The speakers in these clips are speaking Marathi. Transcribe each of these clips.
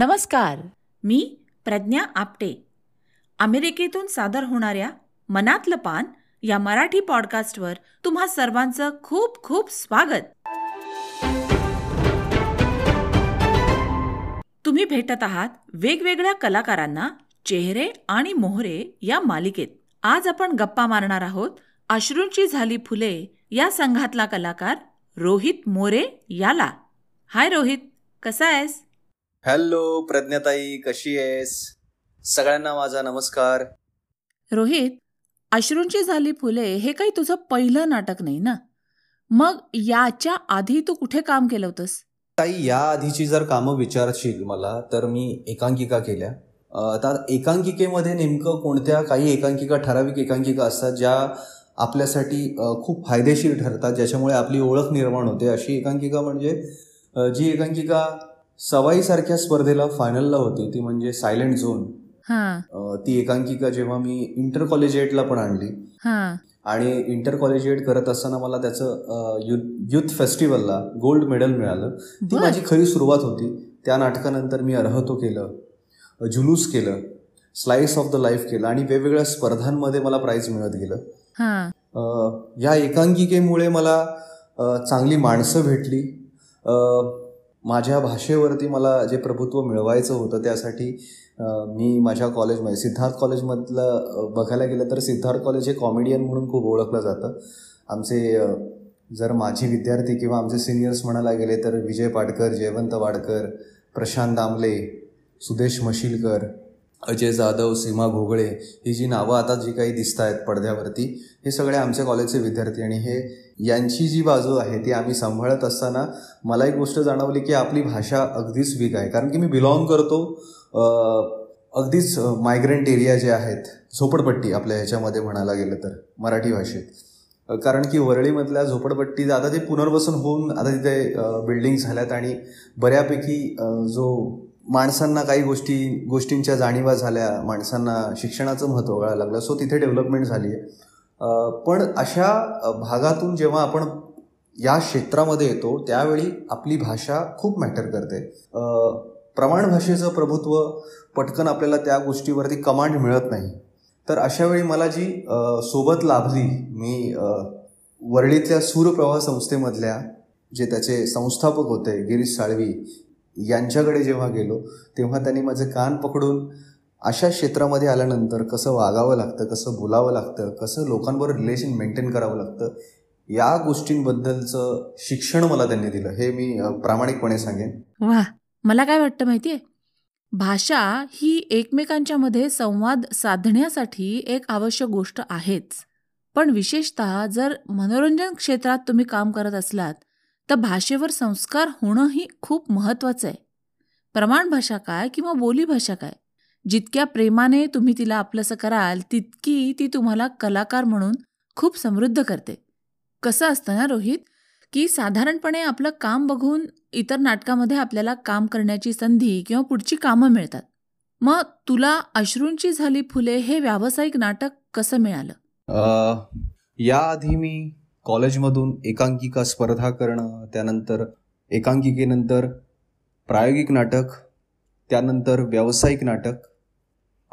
नमस्कार मी प्रज्ञा आपटे. अमेरिकेतून सादर होणाऱ्या मनातलं पान या मराठी पॉडकास्टवर तुम्हा सर्वांचं खूप खूप स्वागत. तुम्ही भेटत आहात वेगवेगळ्या कलाकारांना चेहरे आणि मोहरे या मालिकेत. आज आपण गप्पा मारणार आहोत अश्रूंची झाली फुले या संघातला कलाकार रोहित मोरे याला. हाय रोहित कसा आहेस? हॅलो प्रज्ञाताई कशी आहेस? सगळ्यांना माझा नमस्कार. रोहित अश्रूंची झाली फुले हे काही तुझं पहिलं नाटक नाही ना? मग याच्या आधी तू कुठे काम केलं होतंस? ताई या आधीची जर कामं विचारशील मला तर मी एकांकिका केल्या. अं, आता एकांकिकेमध्ये नेमकं कोणत्या काही एकांकिका ठराविक एकांकिका असतात ज्या आपल्यासाठी खूप फायदेशीर ठरतात ज्याच्यामुळे आपली ओळख निर्माण होते अशी एकांकिका म्हणजे जी एकांकिका सवाईसारख्या स्पर्धेला फायनलला होती ती म्हणजे सायलेंट झोन ती एकांकिका जेव्हा मी इंटर कॉलेज एटला पण आणली. हां. आणि इंटर कॉलेज एड करत असताना मला त्याचं युथ फेस्टिवलला गोल्ड मेडल मिळालं. ती बर. माझी खरी सुरुवात होती. त्या नाटकानंतर मी अर्हतो केलं अ, जुलूस केलं स्लाइस ऑफ द लाईफ केलं आणि वेगवेगळ्या स्पर्धांमध्ये मला प्राईज मिळत गेलं. अ, या एकांकिकेमुळे मला अ, चांगली माणसं भेटली. अ, माझ्या भाषेवरती मला जे प्रभुत्व मिळवायचं होतं त्यासाठी मी माझ्या कॉलेजमध्ये सिद्धार्थ कॉलेजमधलं बघायला गेलं तर सिद्धार्थ कॉलेज हे कॉमेडियन म्हणून खूप ओळखलं जातं. आमचे जर माझे विद्यार्थी किंवा आमचे सिनियर्स म्हणायला गेले तर विजय पाटकर जयवंत वाडकर प्रशांत दामले सुदेश मशिलकर अजय जाधव सीमा घोगळे ही जी नावं आता जी काही दिसत आहेत पडद्यावरती हे सगळे आमच्या कॉलेजचे विद्यार्थी आणि हे यांची जी बाजू आहे ती आम्ही सांभाळत असताना मला एक गोष्ट जाणवली की आपली भाषा अगदीच वीक आहे. कारण की मी बिलॉंग करतो अगदीच मायग्रंट एरिया जे आहेत झोपडपट्टी आपल्या ह्याच्यामध्ये म्हणायला गेलं तर मराठी भाषेत. कारण की वरळीमधल्या झोपडपट्टी आता ते पुनर्वसन होऊन आता तिथे बिल्डिंग झाल्यात आणि बऱ्यापैकी जो माणसांना काही गोष्टी गोष्टींच्या जाणीवा झाल्या माणसांना शिक्षणाचं महत्त्व कळायला लागलं. सो तिथे डेव्हलपमेंट झाली आहे पण अशा भागातून जेव्हा आपण या क्षेत्रामध्ये येतो त्यावेळी आपली भाषा खूप मॅटर करते. प्रमाण भाषेचं प्रभुत्व पटकन आपल्याला त्या गोष्टीवरती कमांड मिळत नाही. तर अशा वेळी मला जी सोबत लाभली मी वर्ळीतल्या वरळीतल्या सूरप्रवाह संस्थेमधल्या जे त्याचे संस्थापक होते गिरीश साळवी यांच्याकडे जेव्हा गेलो तेव्हा त्यांनी माझे कान पकडून अशा क्षेत्रामध्ये आल्यानंतर कसं वागावं लागतं कसं बोलावं लागतं कसं लोकांबरोबर रिलेशन मेंटेन करावं लागतं या गोष्टींबद्दलचं शिक्षण मला त्यांनी दिलं. हे मी प्रामाणिकपणे सांगेन. वा मला काय वाटतं माहितीये? भाषा ही एकमेकांच्या मध्ये संवाद साधण्यासाठी एक आवश्यक गोष्ट आहेच. पण विशेषतः जर मनोरंजन क्षेत्रात तुम्ही काम करत असलात तर भाषेवर संस्कार होणंही खूप महत्त्वाचं आहे. प्रमाण भाषा काय किंवा बोलीभाषा काय? जितक्या प्रेमाने तुम्ही तिला आपलंसं कराल तितकी ती तुम्हाला कलाकार म्हणून खूप समृद्ध करते. कसं असतं ना रोहित की साधारणपणे आपलं काम बघून इतर नाटकामध्ये आपल्याला काम करण्याची संधी किंवा पुढची कामं मिळतात. मग तुला अश्रूंची झाली फुले हे व्यावसायिक नाटक कसं मिळालं? याआधी मी कॉलेजमधून एकांकिका स्पर्धा करणं त्यानंतर एकांकिकेनंतर प्रायोगिक नाटक त्यानंतर व्यावसायिक नाटक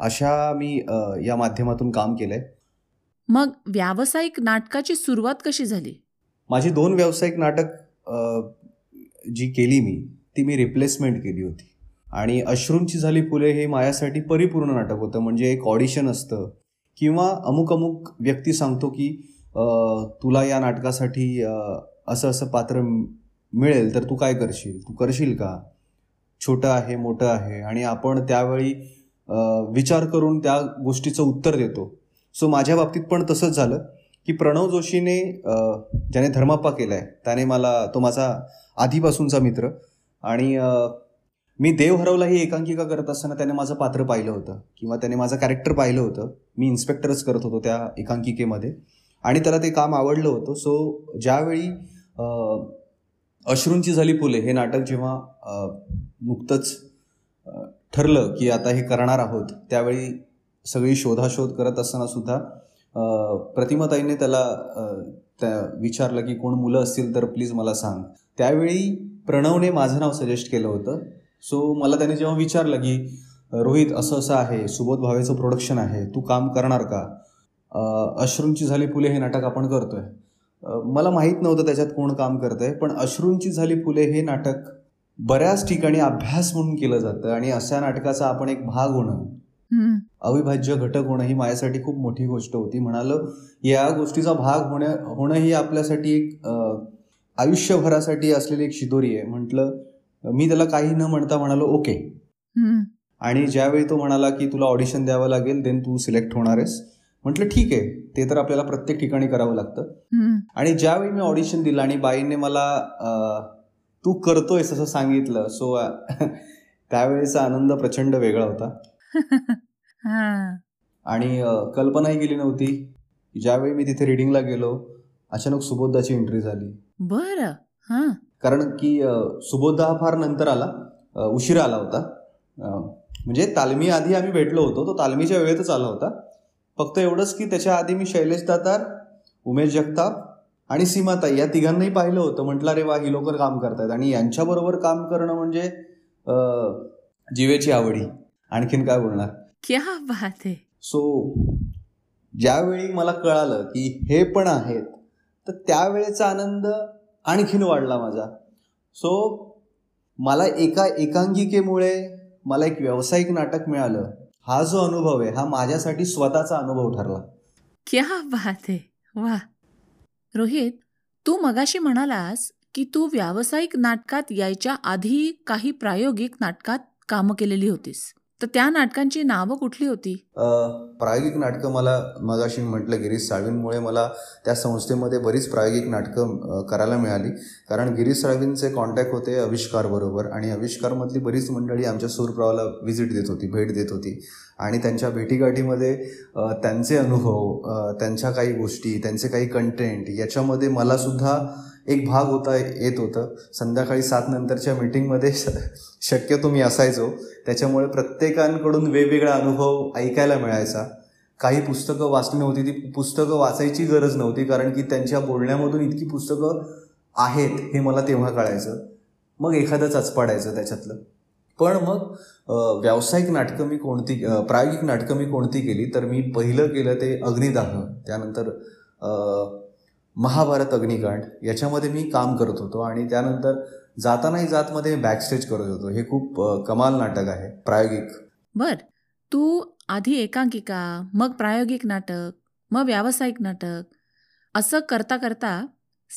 अशा मी या माध्यमातून काम केलं आहे मग व्यावसायिक नाटकाची सुरुवात कशी झाली? माझी दोन व्यावसायिक नाटक जी केली मी ती मी रिप्लेसमेंट केली होती. आणि अश्रूंची झाली फुले हे माझ्यासाठी परिपूर्ण नाटक होतं. म्हणजे एक ऑडिशन असतं. किंवा अमुक अमुक व्यक्ती सांगतो की तुला या नाटकासाठी असं असं पात्र मिळेल तर तू काय करशील? तू करशील का? छोटं आहे मोठं आहे आणि आपण त्यावेळी विचार करून त्या गोष्टीचं उत्तर देतो. सो माझ्या बाबतीत पण तसंच झालं की प्रणव जोशीने ज्याने धर्माप्पा केला आहे त्याने मला तो माझा आधीपासूनचा मित्र आणि मी देव हरवला ही एकांकिका करत असताना त्याने माझं पात्र पाहिलं होतं किंवा त्याने माझं कॅरेक्टर पाहिलं होतं. मी इन्स्पेक्टरच करत होतो त्या एकांकिकेमध्ये. आणि त्याला ते काम आवडलं होतं. सो ज्यावेळी अश्रूंची झाली फुले हे नाटक जेव्हा नुकतंच ठरलं की आता हे करणार आहोत त्यावेळी सगळी शोधाशोध करत असताना सुद्धा प्रतिमाताईने त्याला त्या विचारलं की कोण मुलं असतील तर प्लीज मला सांग. त्यावेळी प्रणवने माझं नाव सजेस्ट केलं होतं. सो मला त्याने जेव्हा विचारलं की रोहित असं असं आहे सुबोध भावेचं प्रोडक्शन आहे तू काम करणार का? अश्रूंची झाली फुले हे नाटक आपण करतोय. मला माहीत नव्हतं त्याच्यात कोण काम करतंय पण अश्रूंची झाली फुले हे नाटक बऱ्याच ठिकाणी अभ्यास म्हणून केलं जातं आणि अशा नाटकाचा आपण एक भाग होणं अविभाज्य घटक होणं ही माझ्यासाठी खूप मोठी गोष्ट होती. म्हणाल या गोष्टीचा भाग होण्या होणं ही आपल्यासाठी एक आयुष्यभरासाठी असलेली एक शिदोरी आहे. म्हटलं मी त्याला काही न म्हणता म्हणालो ओके. आणि ज्यावेळी तो म्हणाला की तुला ऑडिशन द्यावं लागेल देन तू सिलेक्ट होणार आहेस. म्हटलं ठीक आहे. ते तर आपल्याला प्रत्येक ठिकाणी करावं लागतं. आणि ज्यावेळी मी ऑडिशन दिलं आणि बाईंनी मला तू करतोयस असं सांगितलं सो त्यावेळेचा आनंद प्रचंड वेगळा होता. आणि कल्पनाही गेली नव्हती ज्यावेळी मी तिथे रिडिंगला गेलो अचानक सुबोधाची एंट्री झाली. बर. कारण की सुबोधा हा फार नंतर आला उशिरा आला होता. म्हणजे तालमी आधी आम्ही भेटलो होतो तो तालमीच्या वेळेतच आला होता. फक्त एवढंच की त्याच्या आधी मी शैलेश दातार उमेश जगताप आणि सीमाताई या तिघांनाही पाहिलं होतं. म्हटलं रे वा ही लोक काम करतायत. आणि यांच्याबरोबर काम करणं म्हणजे जीवेची आवडी. आणखीन काय बोलणार? क्या बात आहे. सो ज्यावेळी मला कळालं की हे पण आहेत तर त्यावेळेचा आनंद आणखीन वाढला माझा. सो मला एका एकांगिकेमुळे मला एक व्यावसायिक नाटक मिळालं. हा जो अनुभव आहे हा माझ्यासाठी स्वतःचा अनुभव ठरला. क्या बात आहे. वा. रोहित तू मगाशी म्हणालास की तू व्यावसायिक नाटकात यायच्या आधी काही प्रायोगिक नाटकात कामं केलेली होतीस. तर त्या नाटकांची नावं कुठली होती? प्रायोगिक नाटकं मला मगाशी म्हटलं गिरीश साळवींमुळे मला त्या संस्थेमध्ये बरीच प्रायोगिक नाटकं करायला मिळाली. कारण गिरीश साळवींचे कॉन्टॅक्ट होते आविष्कारबरोबर आणि आविष्कारमधली बरीच मंडळी आमच्या सूरप्रावाला व्हिजिट देत होती भेट देत होती. आणि त्यांच्या भेटीगाठीमध्ये त्यांचे अनुभव त्यांच्या काही गोष्टी त्यांचे काही कंटेंट याच्यामध्ये मलासुद्धा एक भाग होता येत होतं. संध्याकाळी सात नंतरच्या मीटिंगमध्ये शक्यतो मी असायचो. त्याच्यामुळे प्रत्येकांकडून वेगवेगळा अनुभव ऐकायला मिळायचा. काही पुस्तकं वाचली नव्हती ती पुस्तकं वाचायची गरज नव्हती कारण की त्यांच्या बोलण्यामधून इतकी पुस्तकं आहेत हे मला तेव्हा कळायचं. मग एखादंच पडायचं त्याच्यातलं. पण मग व्यावसायिक नाटकं मी कोणती प्रायोगिक नाटकं मी कोणती केली तर मी पहिलं केलं ते अग्निदाह त्यानंतर महाभारत अग्निकांड याच्यामध्ये मी काम करत होतो आणि त्यानंतर जातानाही जातमध्ये बॅकस्टेज करत होतो. हे खूप कमाल नाटक आहे. प्रायोगिक. बर. तू आधी एकांकिका मग प्रायोगिक नाटक मग व्यावसायिक नाटक असं करता करता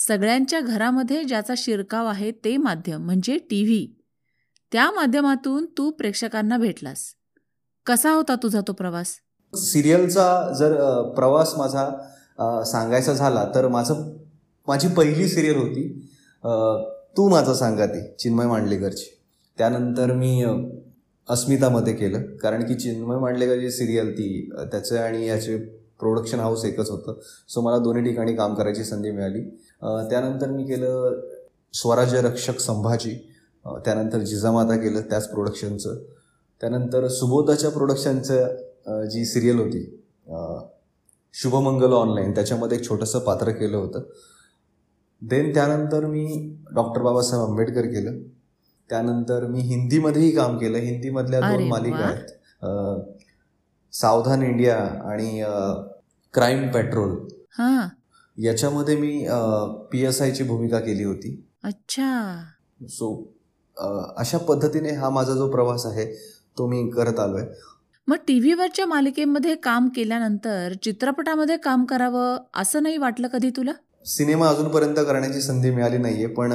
सगळ्यांच्या घरामध्ये ज्याचा शिरकाव आहे ते माध्यम म्हणजे टी व्ही त्या माध्यमातून तू प्रेक्षकांना भेटलास. कसा होता तुझा तो प्रवास? सिरियलचा जर प्रवास माझा सांगायचा झाला तर माझं माझी पहिली सिरियल होती तू माझं सांगा ती चिन्मय मांडलेकरची. त्यानंतर मी अस्मितामध्ये केलं कारण की चिन्मय मांडलेकरची सिरियल ती त्याचं आणि याचे प्रोडक्शन हाऊस एकच होतं. सो मला दोन्ही ठिकाणी काम करायची संधी मिळाली. त्यानंतर मी केलं स्वराज्य रक्षक संभाजी. त्यानंतर जिजामाता केलं त्याच प्रोडक्शनचं त्यानंतर सुबोधाच्या प्रोडक्शनचं जी सिरियल होती शुभमंगल ऑनलाईन त्याच्यामध्ये एक छोटंसं पात्र केलं होतं. देन त्यानंतर मी डॉक्टर बाबासाहेब आंबेडकर केलं. त्यानंतर मी हिंदीमध्येही काम केलं. हिंदीमधल्या दोन मालिका आहेत. सावधान इंडिया आणि क्राईम पेट्रोल याच्यामध्ये मी पी एस आयची भूमिका केली होती. अच्छा. सो अशा पद्धतीने हा माझा जो प्रवास आहे तो मी करत आलोय. मग टी व्हीवरच्या मालिकेमध्ये काम केल्यानंतर चित्रपटामध्ये काम करावं असं नाही वाटलं कधी तुला? सिनेमा अजूनपर्यंत करण्याची संधी मिळाली नाहीये पण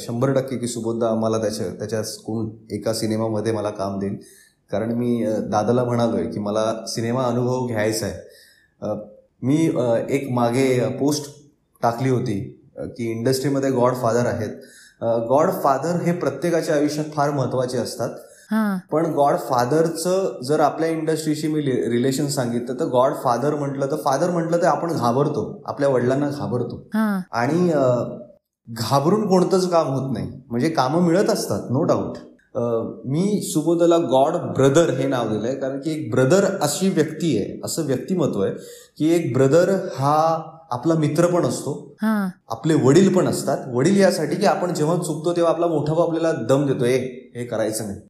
शंभर टक्के की सुबोधदा मला त्याच्या त्याच्या कोण एका सिनेमामध्ये मला काम देईल. कारण मी दादाला म्हणालोय की मला सिनेमा अनुभव घ्यायचा आहे. मी एक मागे पोस्ट टाकली होती की इंडस्ट्रीमध्ये गॉड फादर आहेत. गॉड फादर हे प्रत्येकाच्या आयुष्यात फार महत्त्वाचे असतात. पण गॉड फादरचं जर आपल्या इंडस्ट्रीशी मी रिलेशन सांगितलं तर गॉड फादर म्हटलं तर फादर म्हटलं तर आपण घाबरतो. आपल्या वडिलांना घाबरतो. आणि घाबरून कोणतंच काम होत नाही. म्हणजे कामं मिळत असतात नो डाऊट मी सुबोधला गॉड ब्रदर हे नाव दिलंय कारण की एक ब्रदर अशी व्यक्ती आहे असं व्यक्तिमत्व आहे की एक ब्रदर हा आपला मित्र पण असतो आपले वडील पण असतात. वडील यासाठी की आपण जेव्हा चुकतो तेव्हा आपला मोठा आपल्याला दम देतोय हे करायचं नाही.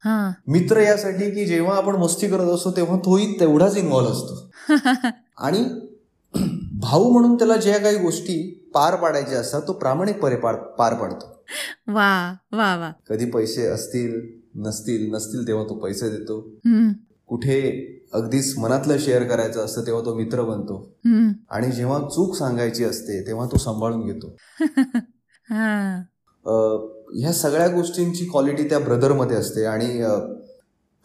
मित्र यासाठी की जेव्हा आपण मस्ती करत असतो तेव्हा तोही तेवढाच इन्व्हॉल्व्ह असतो. आणि भाऊ म्हणून त्याला ज्या काही गोष्टी पार पाडायच्या असतात तो प्रामाणिकपणे पार पार पाडतो. वा वा वा. कधी पैसे असतील नसतील नसतील तेव्हा तो पैसे देतो. कुठे अगदीच मनातलं शेअर करायचं असतं तेव्हा तो मित्र बनतो. आणि जेव्हा चूक सांगायची असते तेव्हा तो सांभाळून घेतो. ह्या सगळ्या गोष्टींची क्वालिटी त्या ब्रदरमध्ये असते आणि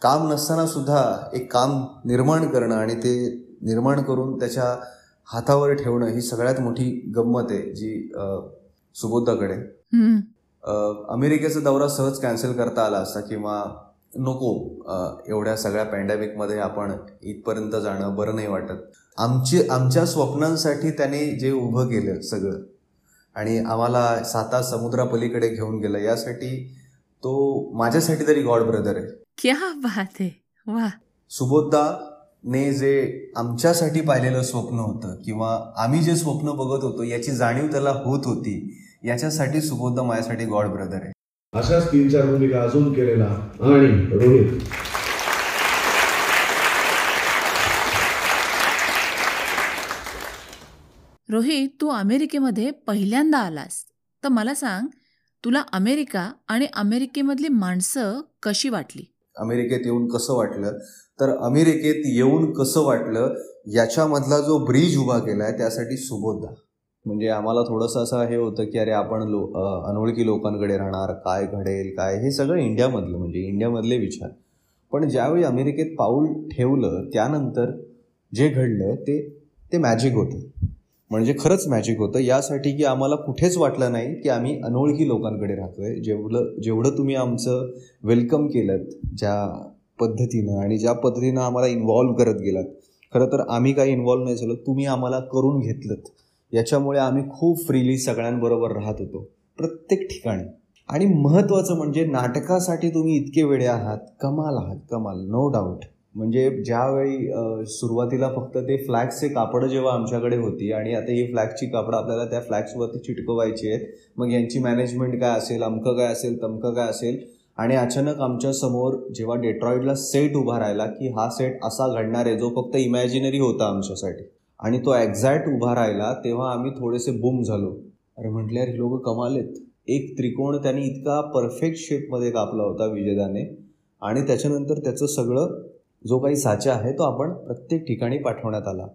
काम नसताना सुद्धा एक काम निर्माण करणं आणि ते निर्माण करून त्याच्या हातावर ठेवणं ही सगळ्यात मोठी गंमत आहे जी सुबोधाकडे. अमेरिकेचा दौरा सहज कॅन्सल करता आला असता किंवा नको एवढ्या सगळ्या पॅन्डेमिकमध्ये आपण इथपर्यंत जाणं बरं नाही वाटत. आमची आमच्या स्वप्नांसाठी त्याने जे उभं केलं सगळं आणि आम्हाला साता समुद्रापलीकडे घेऊन गेलं. यासाठी तो माझ्यासाठी तरी गॉड ब्रदर आहे. क्या बात आहे. वा सुबोधदाने जे आमच्यासाठी पाहिलेलं स्वप्न होतं किंवा आम्ही जे स्वप्न बघत होतो याची जाणीव त्याला होत होती याच्यासाठी सुबोधदा माझ्यासाठी गॉड ब्रदर आहे. अशाच तीन चार भूमिका अजून केलेला आणि रोहित. रोहित तू अमेरिकेमध्ये पहिल्यांदा आलास. तर मला सांग तुला अमेरिका आणि अमेरिकेमधली माणसं कशी वाटली? अमेरिकेत येऊन कसं वाटलं? तर अमेरिकेत येऊन कसं वाटलं? याच्यामधला जो ब्रिज उभा केला आहे त्यासाठी सुबोधा. म्हणजे आम्हाला थोडंसं असं हे होतं की अरे आपण लो अनोळखी लोकांकडे राहणार काय घडेल काय? हे सगळं इंडियामधलं म्हणजे इंडियामधले विचार. पण ज्यावेळी अमेरिकेत पाऊल ठेवलं त्यानंतर जे घडलं ते ते मॅजिक होतं. म्हणजे खरंच मॅजिक होतं. यासाठी की आम्हाला कुठेच वाटलं नाही की आम्ही अनोळखी लोकांकडे राहतोय. जेवढं जेवढं तुम्ही आमचं वेलकम केलं ज्या पद्धतीनं आणि ज्या पद्धतीनं आम्हाला इन्व्हॉल्व करत गेलात. खरं तर आम्ही काही इन्व्हॉल्व नाही झालो तुम्ही आम्हाला करून घेतलं याच्यामुळे आम्ही खूप फ्रीली सगळ्यांबरोबर राहत होतो. प्रत्येक ठिकाणी. आणि महत्त्वाचं म्हणजे नाटकासाठी तुम्ही इतके वेळे आहात. कमाल आहात कमाल नो डाऊट म्हणजे ज्यावेळी सुरुवातीला फक्त ते फ्लॅक्सचे कापडं जेव्हा आमच्याकडे होती आणि आता ही फ्लॅक्सची कापडं आपल्याला त्या फ्लॅक्सवरती चिटकवायची आहेत मग यांची मॅनेजमेंट काय असेल अमकं काय असेल तमकं काय असेल आणि अचानक आमच्यासमोर जेव्हा डेट्रॉईडला सेट उभा राहिला की हा सेट असा घडणार आहे जो फक्त इमॅजिनरी होता आमच्यासाठी आणि तो एक्झॅक्ट उभा राहिला तेव्हा आम्ही थोडेसे बुम झालो. अरे म्हटले अरे लोक कमालेत एक त्रिकोण त्यांनी इतका परफेक्ट शेपमध्ये कापला होता विजेदाने आणि त्याच्यानंतर त्याचं सगळं जो काही साचा आहे तो आपण प्रत्येक ठिकाणी पाठवण्यात आला.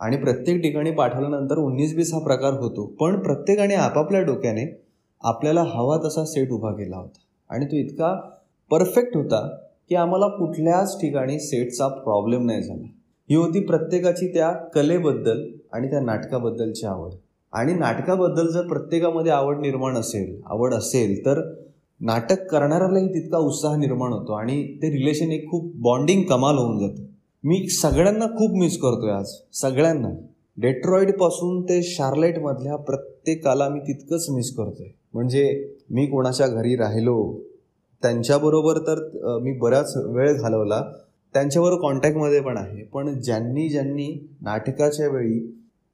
आणि प्रत्येक ठिकाणी पाठवल्यानंतर उन्नीस बीस हा प्रकार होतो. पण प्रत्येकाने आपापल्या डोक्याने आपल्याला हवा तसा सेट उभा केला होता. आणि तो इतका परफेक्ट होता की आम्हाला कुठल्याच ठिकाणी सेटचा प्रॉब्लेम नाही झाला. ही होती प्रत्येकाची त्या कलेबद्दल आणि त्या नाटकाबद्दलची आवड. आणि नाटकाबद्दल जर प्रत्येकामध्ये आवड निर्माण असेल आवड असेल तर नाटक करणाऱ्यालाही तितका उत्साह निर्माण होतो आणि ते रिलेशन एक खूप बॉन्डिंग कमाल होऊन जातं. मी सगळ्यांना खूप मिस करतोय आज सगळ्यांना. डेट्रॉईडपासून ते शार्लेटमधल्या प्रत्येकाला मी तितकंच मिस करतोय. म्हणजे मी कोणाच्या घरी राहिलो त्यांच्याबरोबर तर मी बराच वेळ घालवला. त्यांच्याबरोबर कॉन्टॅक्टमध्ये पण आहे. पण ज्यांनी ज्यांनी नाटकाच्या वेळी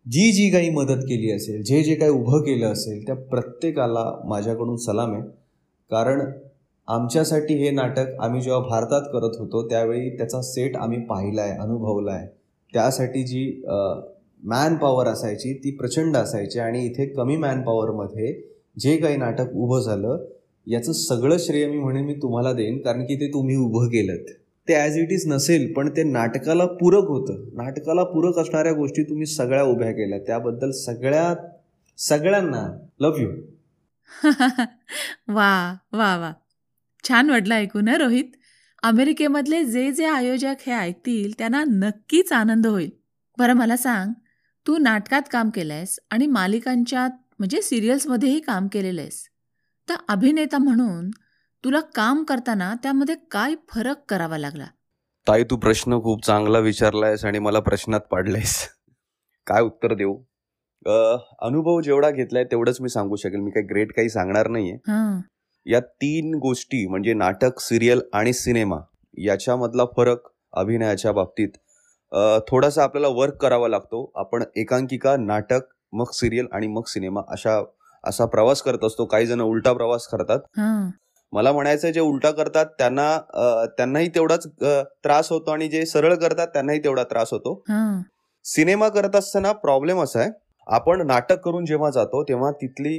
जी जी काही मदत केली असेल जे जे काही उभं केलं असेल त्या प्रत्येकाला माझ्याकडून सलाम आहे. कारण आमच्यासाठी हे नाटक आम्ही जेव्हा भारतात करत होतो त्यावेळी त्याचा सेट आम्ही पाहिला आहे अनुभवला आहे त्यासाठी जी मॅन पॉवर असायची ती प्रचंड असायची आणि इथे कमी मॅन पॉवरमध्ये जे काही नाटक उभं झालं याचं सगळं श्रेय मी म्हणेन मी तुम्हाला देईन कारण की ते तुम्ही उभं केलं ते ॲज इट इज नसेल पण ते नाटकाला पूरक होतं. नाटकाला पूरक असणाऱ्या गोष्टी तुम्ही सगळ्या उभ्या केल्या. त्याबद्दल सगळ्या सगळ्यांना लव यू वा वा वा. छान वाटलं ऐकून हं, रोहित? अमेरिकेमधले जे जे आयोजक हे ऐकतील त्यांना नक्कीच आनंद होईल. बरं मला सांग तू नाटकात काम केलंयस आणि मालिकांच्या म्हणजे सिरियल्समध्येही काम केलेलं आहेस तर अभिनेता म्हणून तुला काम करताना त्यामध्ये काय फरक करावा लागला? ताई तू प्रश्न खूप चांगला विचारलायस आणि मला प्रश्नात पाडलायस. काय उत्तर देऊ? अनुभव जेवढा घेतलाय तेवढंच मी सांगू शकेल. मी काही ग्रेट काही सांगणार नाहीये. हां. या तीन गोष्टी म्हणजे नाटक सिरियल आणि सिनेमा याच्यामधला फरक अभिनयाच्या बाबतीत थोडासा आपल्याला वर्क करावा लागतो. आपण एकांकिका नाटक मग सिरियल आणि मग सिनेमा अशा असा प्रवास करत असतो. काही जण उलटा प्रवास करतात. हां. मला म्हणायचं जे उलटा करतात त्यांना त्यांनाही तेवढाच त्रास होतो आणि जे सरळ करतात त्यांनाही तेवढा त्रास होतो. सिनेमा करत असताना प्रॉब्लेम असा आहे आपण नाटक करून जेव्हा जातो तेव्हा तिथली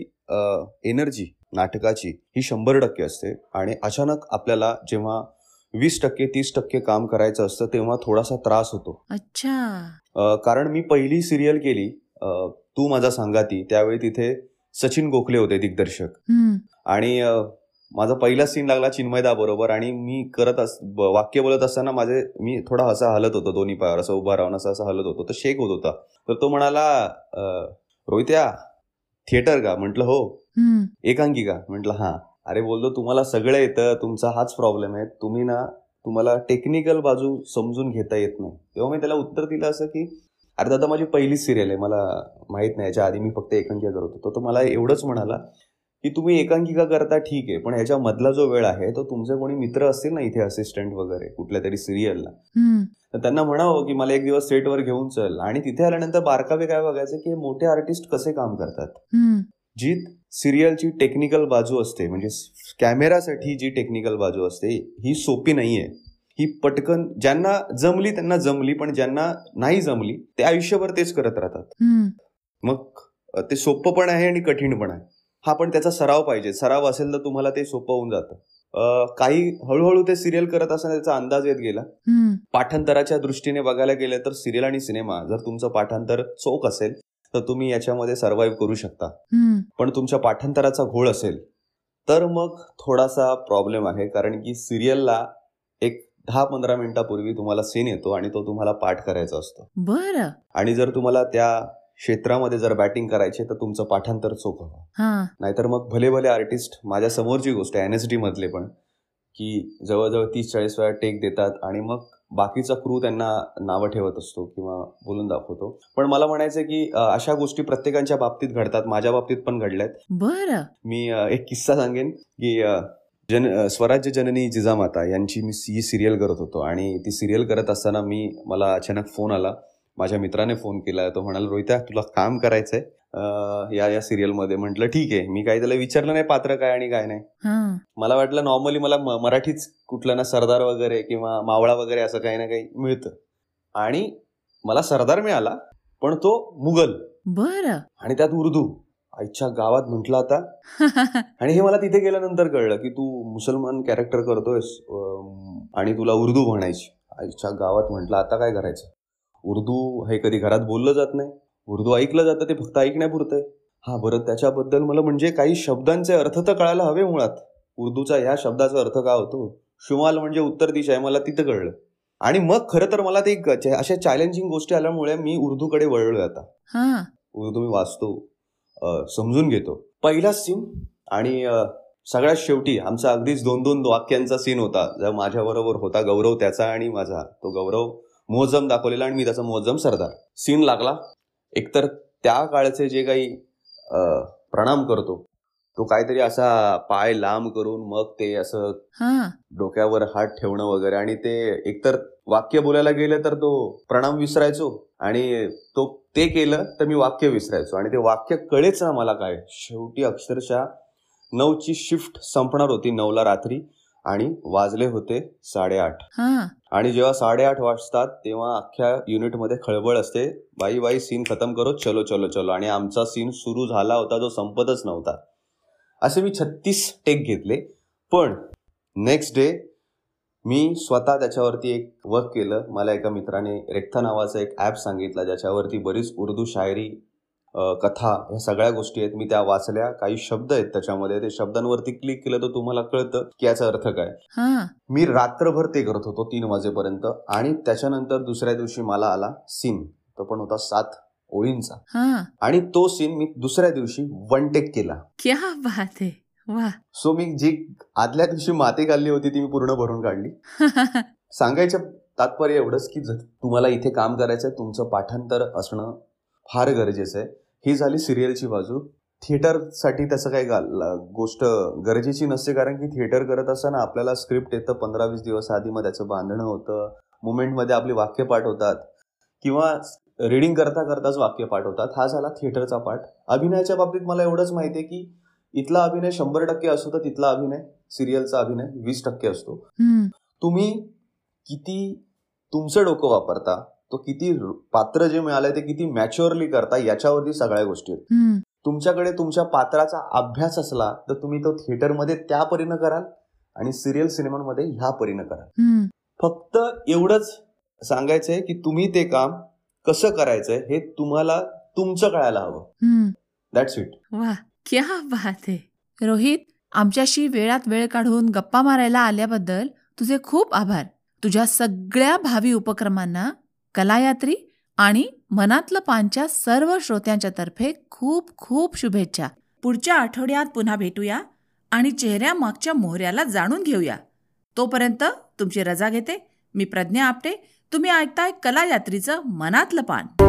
एनर्जी नाटकाची ही शंभर टक्के असते. आणि अचानक आपल्याला जेव्हा वीस टक्के तीस टक्के काम करायचं असतं तेव्हा थोडासा त्रास होतो. अच्छा. कारण मी पहिली सिरियल केली तू माझा सांगाती त्यावेळी तिथे सचिन गोखले होते दिग्दर्शक. आणि माझा पहिला सीन लागला चिन्मयदा बरोबर आणि मी करत अस वाक्य बोलत असताना माझे मी थोडा असा हलत होतो दोन्ही पायावर असं उभा राहून असं असं हलत होतो. तर शेक होत होता. तर तो म्हणाला रोहित्या थिएटर का म्हटलं हो. हम्म. एकांकिका? म्हटलं हां. अरे बोलतो तुम्हाला सगळं येतं तुमचा हाच प्रॉब्लेम आहे. तुम्ही ना तुम्हाला टेक्निकल बाजू समजून घेता येत नाही. तेव्हा मी त्याला उत्तर दिलं असं की अरे दादा माझी पहिलीच सिरियल आहे. मला माहीत नाही. याच्या आधी मी फक्त एकांकिका करत होतो. तो मला एवढंच म्हणाला की तुम्ही एकांकिका करता ठीक आहे पण ह्याच्या मधला जो वेळ आहे तो तुमचे कोणी मित्र असतील ना इथे असिस्टंट वगैरे कुठल्या तरी सिरियलला तर त्यांना म्हणावं की मला एक दिवस सेटवर घेऊन चल. आणि तिथे आल्यानंतर बारकावे काय बघायचं की मोठे आर्टिस्ट कसे काम करतात? जी सिरियलची टेक्निकल बाजू असते म्हणजे कॅमेरासाठी जी टेक्निकल बाजू असते ही सोपी नाहीये. ही पटकन ज्यांना जमली त्यांना जमली पण ज्यांना नाही जमली ते आयुष्यभर तेच करत राहतात. मग ते सोपं पण आहे आणि कठीण पण आहे. हा पण त्याचा सराव पाहिजे. सराव असेल तर तुम्हाला ते सोपं होऊन जातं. काही हळूहळू ते सिरियल करत असताना त्याचा अंदाज येत गेला. पाठांतराच्या दृष्टीने बघायला गेलं तर सिरियल आणि सिनेमा जर तुमचं पाठांतर चोख असेल तर तुम्ही याच्यामध्ये सर्व्हाइव्ह करू शकता. पण तुमच्या पाठांतराचा घोळ असेल तर मग थोडासा प्रॉब्लेम आहे. कारण की सिरियलला एक दहा पंधरा मिनिटापूर्वी तुम्हाला सीन येतो आणि तो तुम्हाला पाठ करायचा असतो. बरं. आणि जर तुम्हाला त्या क्षेत्रामध्ये जर बॅटिंग करायची तर तुमचं पाठांतर चोख हवं हा. नाहीतर मग भले भले आर्टिस्ट माझ्या समोरची गोष्ट आहे एन एस डी मधले पण की जवळजवळ तीस चाळीस वेळा टेक देतात आणि मग बाकीचा क्रू त्यांना नावं ठेवत असतो किंवा बोलून दाखवतो. पण मला म्हणायचं की अशा गोष्टी प्रत्येकाच्या बाबतीत घडतात माझ्या बाबतीत पण घडल्यात. बरं. मी एक किस्सा सांगेन की जन स्वराज्य जननी जिजामाता यांची मी ही सिरियल करत होतो आणि ती सिरियल करत असताना मी मला अचानक फोन आला. माझ्या मित्राने फोन केला तो म्हणाला रोहित्या तुला काम करायचंय. या या सिरियलमध्ये म्हटलं ठीक आहे. मी काही त्याला विचारलं नाही पात्र काय आणि काय नाही. मला वाटलं नॉर्मली मला मराठीच कुठलं ना सरदार वगैरे किंवा मावळा वगैरे असं काही ना काही मिळतं. आणि मला सरदार मिळाला पण तो मुघल. बरं. आणि त्यात उर्दू. आईच्या गावात म्हटलं आता. आणि हे मला तिथे गेल्यानंतर कळलं की तू मुसलमान कॅरेक्टर करतोयस आणि तुला उर्दू म्हणायची. आईच्या गावात म्हटलं आता काय करायचं? उर्दू हे कधी घरात बोललं जात नाही. उर्दू ऐकलं जातं ते फक्त ऐकण्यापुरतं आहे हा बरं त्याच्याबद्दल मला म्हणजे काही शब्दांचे अर्थ तर कळायला हवे मुळात. उर्दूचा ह्या शब्दाचा अर्थ काय होतो? शुमाल म्हणजे उत्तर दिशा आहे मला तिथं कळलं. आणि मग खरं तर मला ते अशा चॅलेंजिंग गोष्टी आल्यामुळे मी उर्दूकडे वळलो आता. उर्दू मी वाचतो समजून घेतो. पहिला सीन आणि सगळ्यात शेवटी आमचा अगदीच दोन दोन वाक्यांचा सीन होता. जो माझ्याबरोबर होता गौरव त्याचा आणि माझा. तो गौरव मोहजम दाखवलेला आणि मी त्याचा मोहजम सरदार. सीन लागला. एकतर त्या काळचे जे काही प्रणाम करतो तो काहीतरी असा पाय लांब करून मग ते असं हा. डोक्यावर हात ठेवणं वगैरे आणि ते एकतर वाक्य बोलायला गेलं तर तो प्रणाम विसरायचो आणि तो ते केलं तर मी वाक्य विसरायचो. आणि ते वाक्य कळेच ना मला काय. शेवटी अक्षरशः नऊची शिफ्ट संपणार होती नऊला रात्री. आणि वाजले होते साडेआठ. हा. आणि जेव्हा साडेआठ वाजतात तेव्हा अख्ख्या युनिटमध्ये खळबळ असते. बाई बाई सीन खतम करो चलो चलो चलो. आणि आमचा सीन सुरू झाला होता जो संपतच नव्हता. असे मी छत्तीस टेक घेतले. पण नेक्स्ट डे मी स्वतः त्याच्यावरती एक वर्क केलं. मला एका मित्राने रेख्ता नावाचा एक ॲप सांगितला ज्याच्यावरती बरीच उर्दू शायरी कथा ह्या सगळ्या गोष्टी आहेत. मी त्या वाचल्या. काही शब्द आहेत त्याच्यामध्ये. ते शब्दांवरती क्लिक केलं तर तुम्हाला कळतं की याचा अर्थ काय. मी रात्रभर ते करत होतो तीन वाजेपर्यंत. आणि त्याच्यानंतर दुसऱ्या दिवशी मला आला सीन तो पण होता सात ओळींचा. आणि तो सीन मी दुसऱ्या दिवशी वन टेक केला. क्या बात आहे. वा सो मी जी आदल्या दिवशी माती काढली होती ती मी पूर्ण भरून काढली. सांगायचं तात्पर्य एवढंच की तुम्हाला इथे काम करायचं तुमचं पाठांतर असणं फार गरजेचं आहे. ही झाली सिरियलची बाजू. थिएटरसाठी त्याचं काही गोष्ट गरजेची नसते कारण की थिएटर करत असताना आपल्याला स्क्रिप्ट येतं पंधरा वीस दिवस आधी मग त्याचं बांधणं होतं. मुमेंटमध्ये आपली वाक्य पाठ होतात. किंवा रिडिंग करता करताच वाक्य पाठ होतात. हा झाला थिएटरचा पाठ. अभिनयाच्या बाबतीत मला एवढंच माहिती आहे की इथला अभिनय शंभर टक्के असो तर तिथला अभिनय सिरियलचा अभिनय वीस टक्के असतो. तुम्ही किती तुमचं डोकं वापरता? तो किती पात्र जे मिळालंय ते किती मॅच्युअरली करता याच्यावरती सगळ्या गोष्टी आहेत. तुमच्याकडे तुमच्या पात्राचा अभ्यास असला तर तुम्ही तो थिएटरमध्ये त्या परीनं कराल आणि सिरियल सिनेमांमध्ये ह्या परीनं कराल. फक्त एवढंच सांगायचंय की तुम्ही ते काम कसं करायचंय हे तुम्हाला तुमचं कळायला हवं. दॅट्स इट वा क्या बात आहे. रोहित आमच्याशी वेळात वेळ काढून गप्पा मारायला आल्याबद्दल तुझे खूप आभार. तुझ्या सगळ्या भावी उपक्रमांना कलायात्री आणि मनातलं पानच्या सर्व श्रोत्यांच्या तर्फे खूप खूप शुभेच्छा. पुढच्या आठवड्यात पुन्हा भेटूया आणि चेहऱ्यामागच्या मोहऱ्याला जाणून घेऊया. तोपर्यंत तुमची रजा घेते. मी प्रज्ञा आपटे. तुम्ही ऐकताय कलायात्रीचं मनातलं पान.